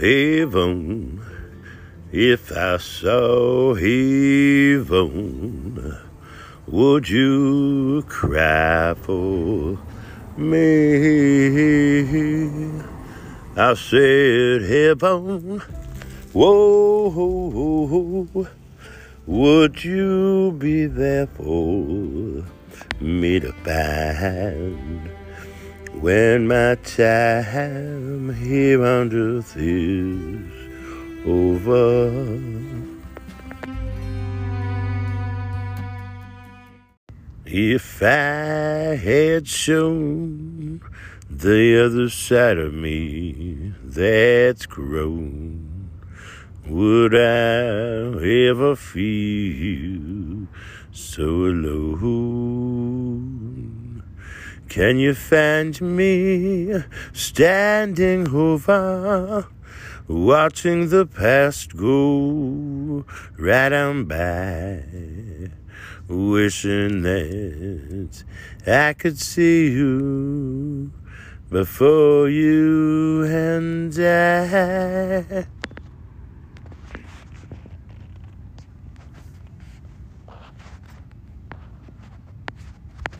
heaven, if I saw heaven, would you cry for me? I said, heaven, whoa, would you be there for me to find? When my time here on earth is over. If I had shown the other side of me that's grown, would I ever feel so alone? Can you find me standing over, watching the past go right on by? wishing that I could see you before you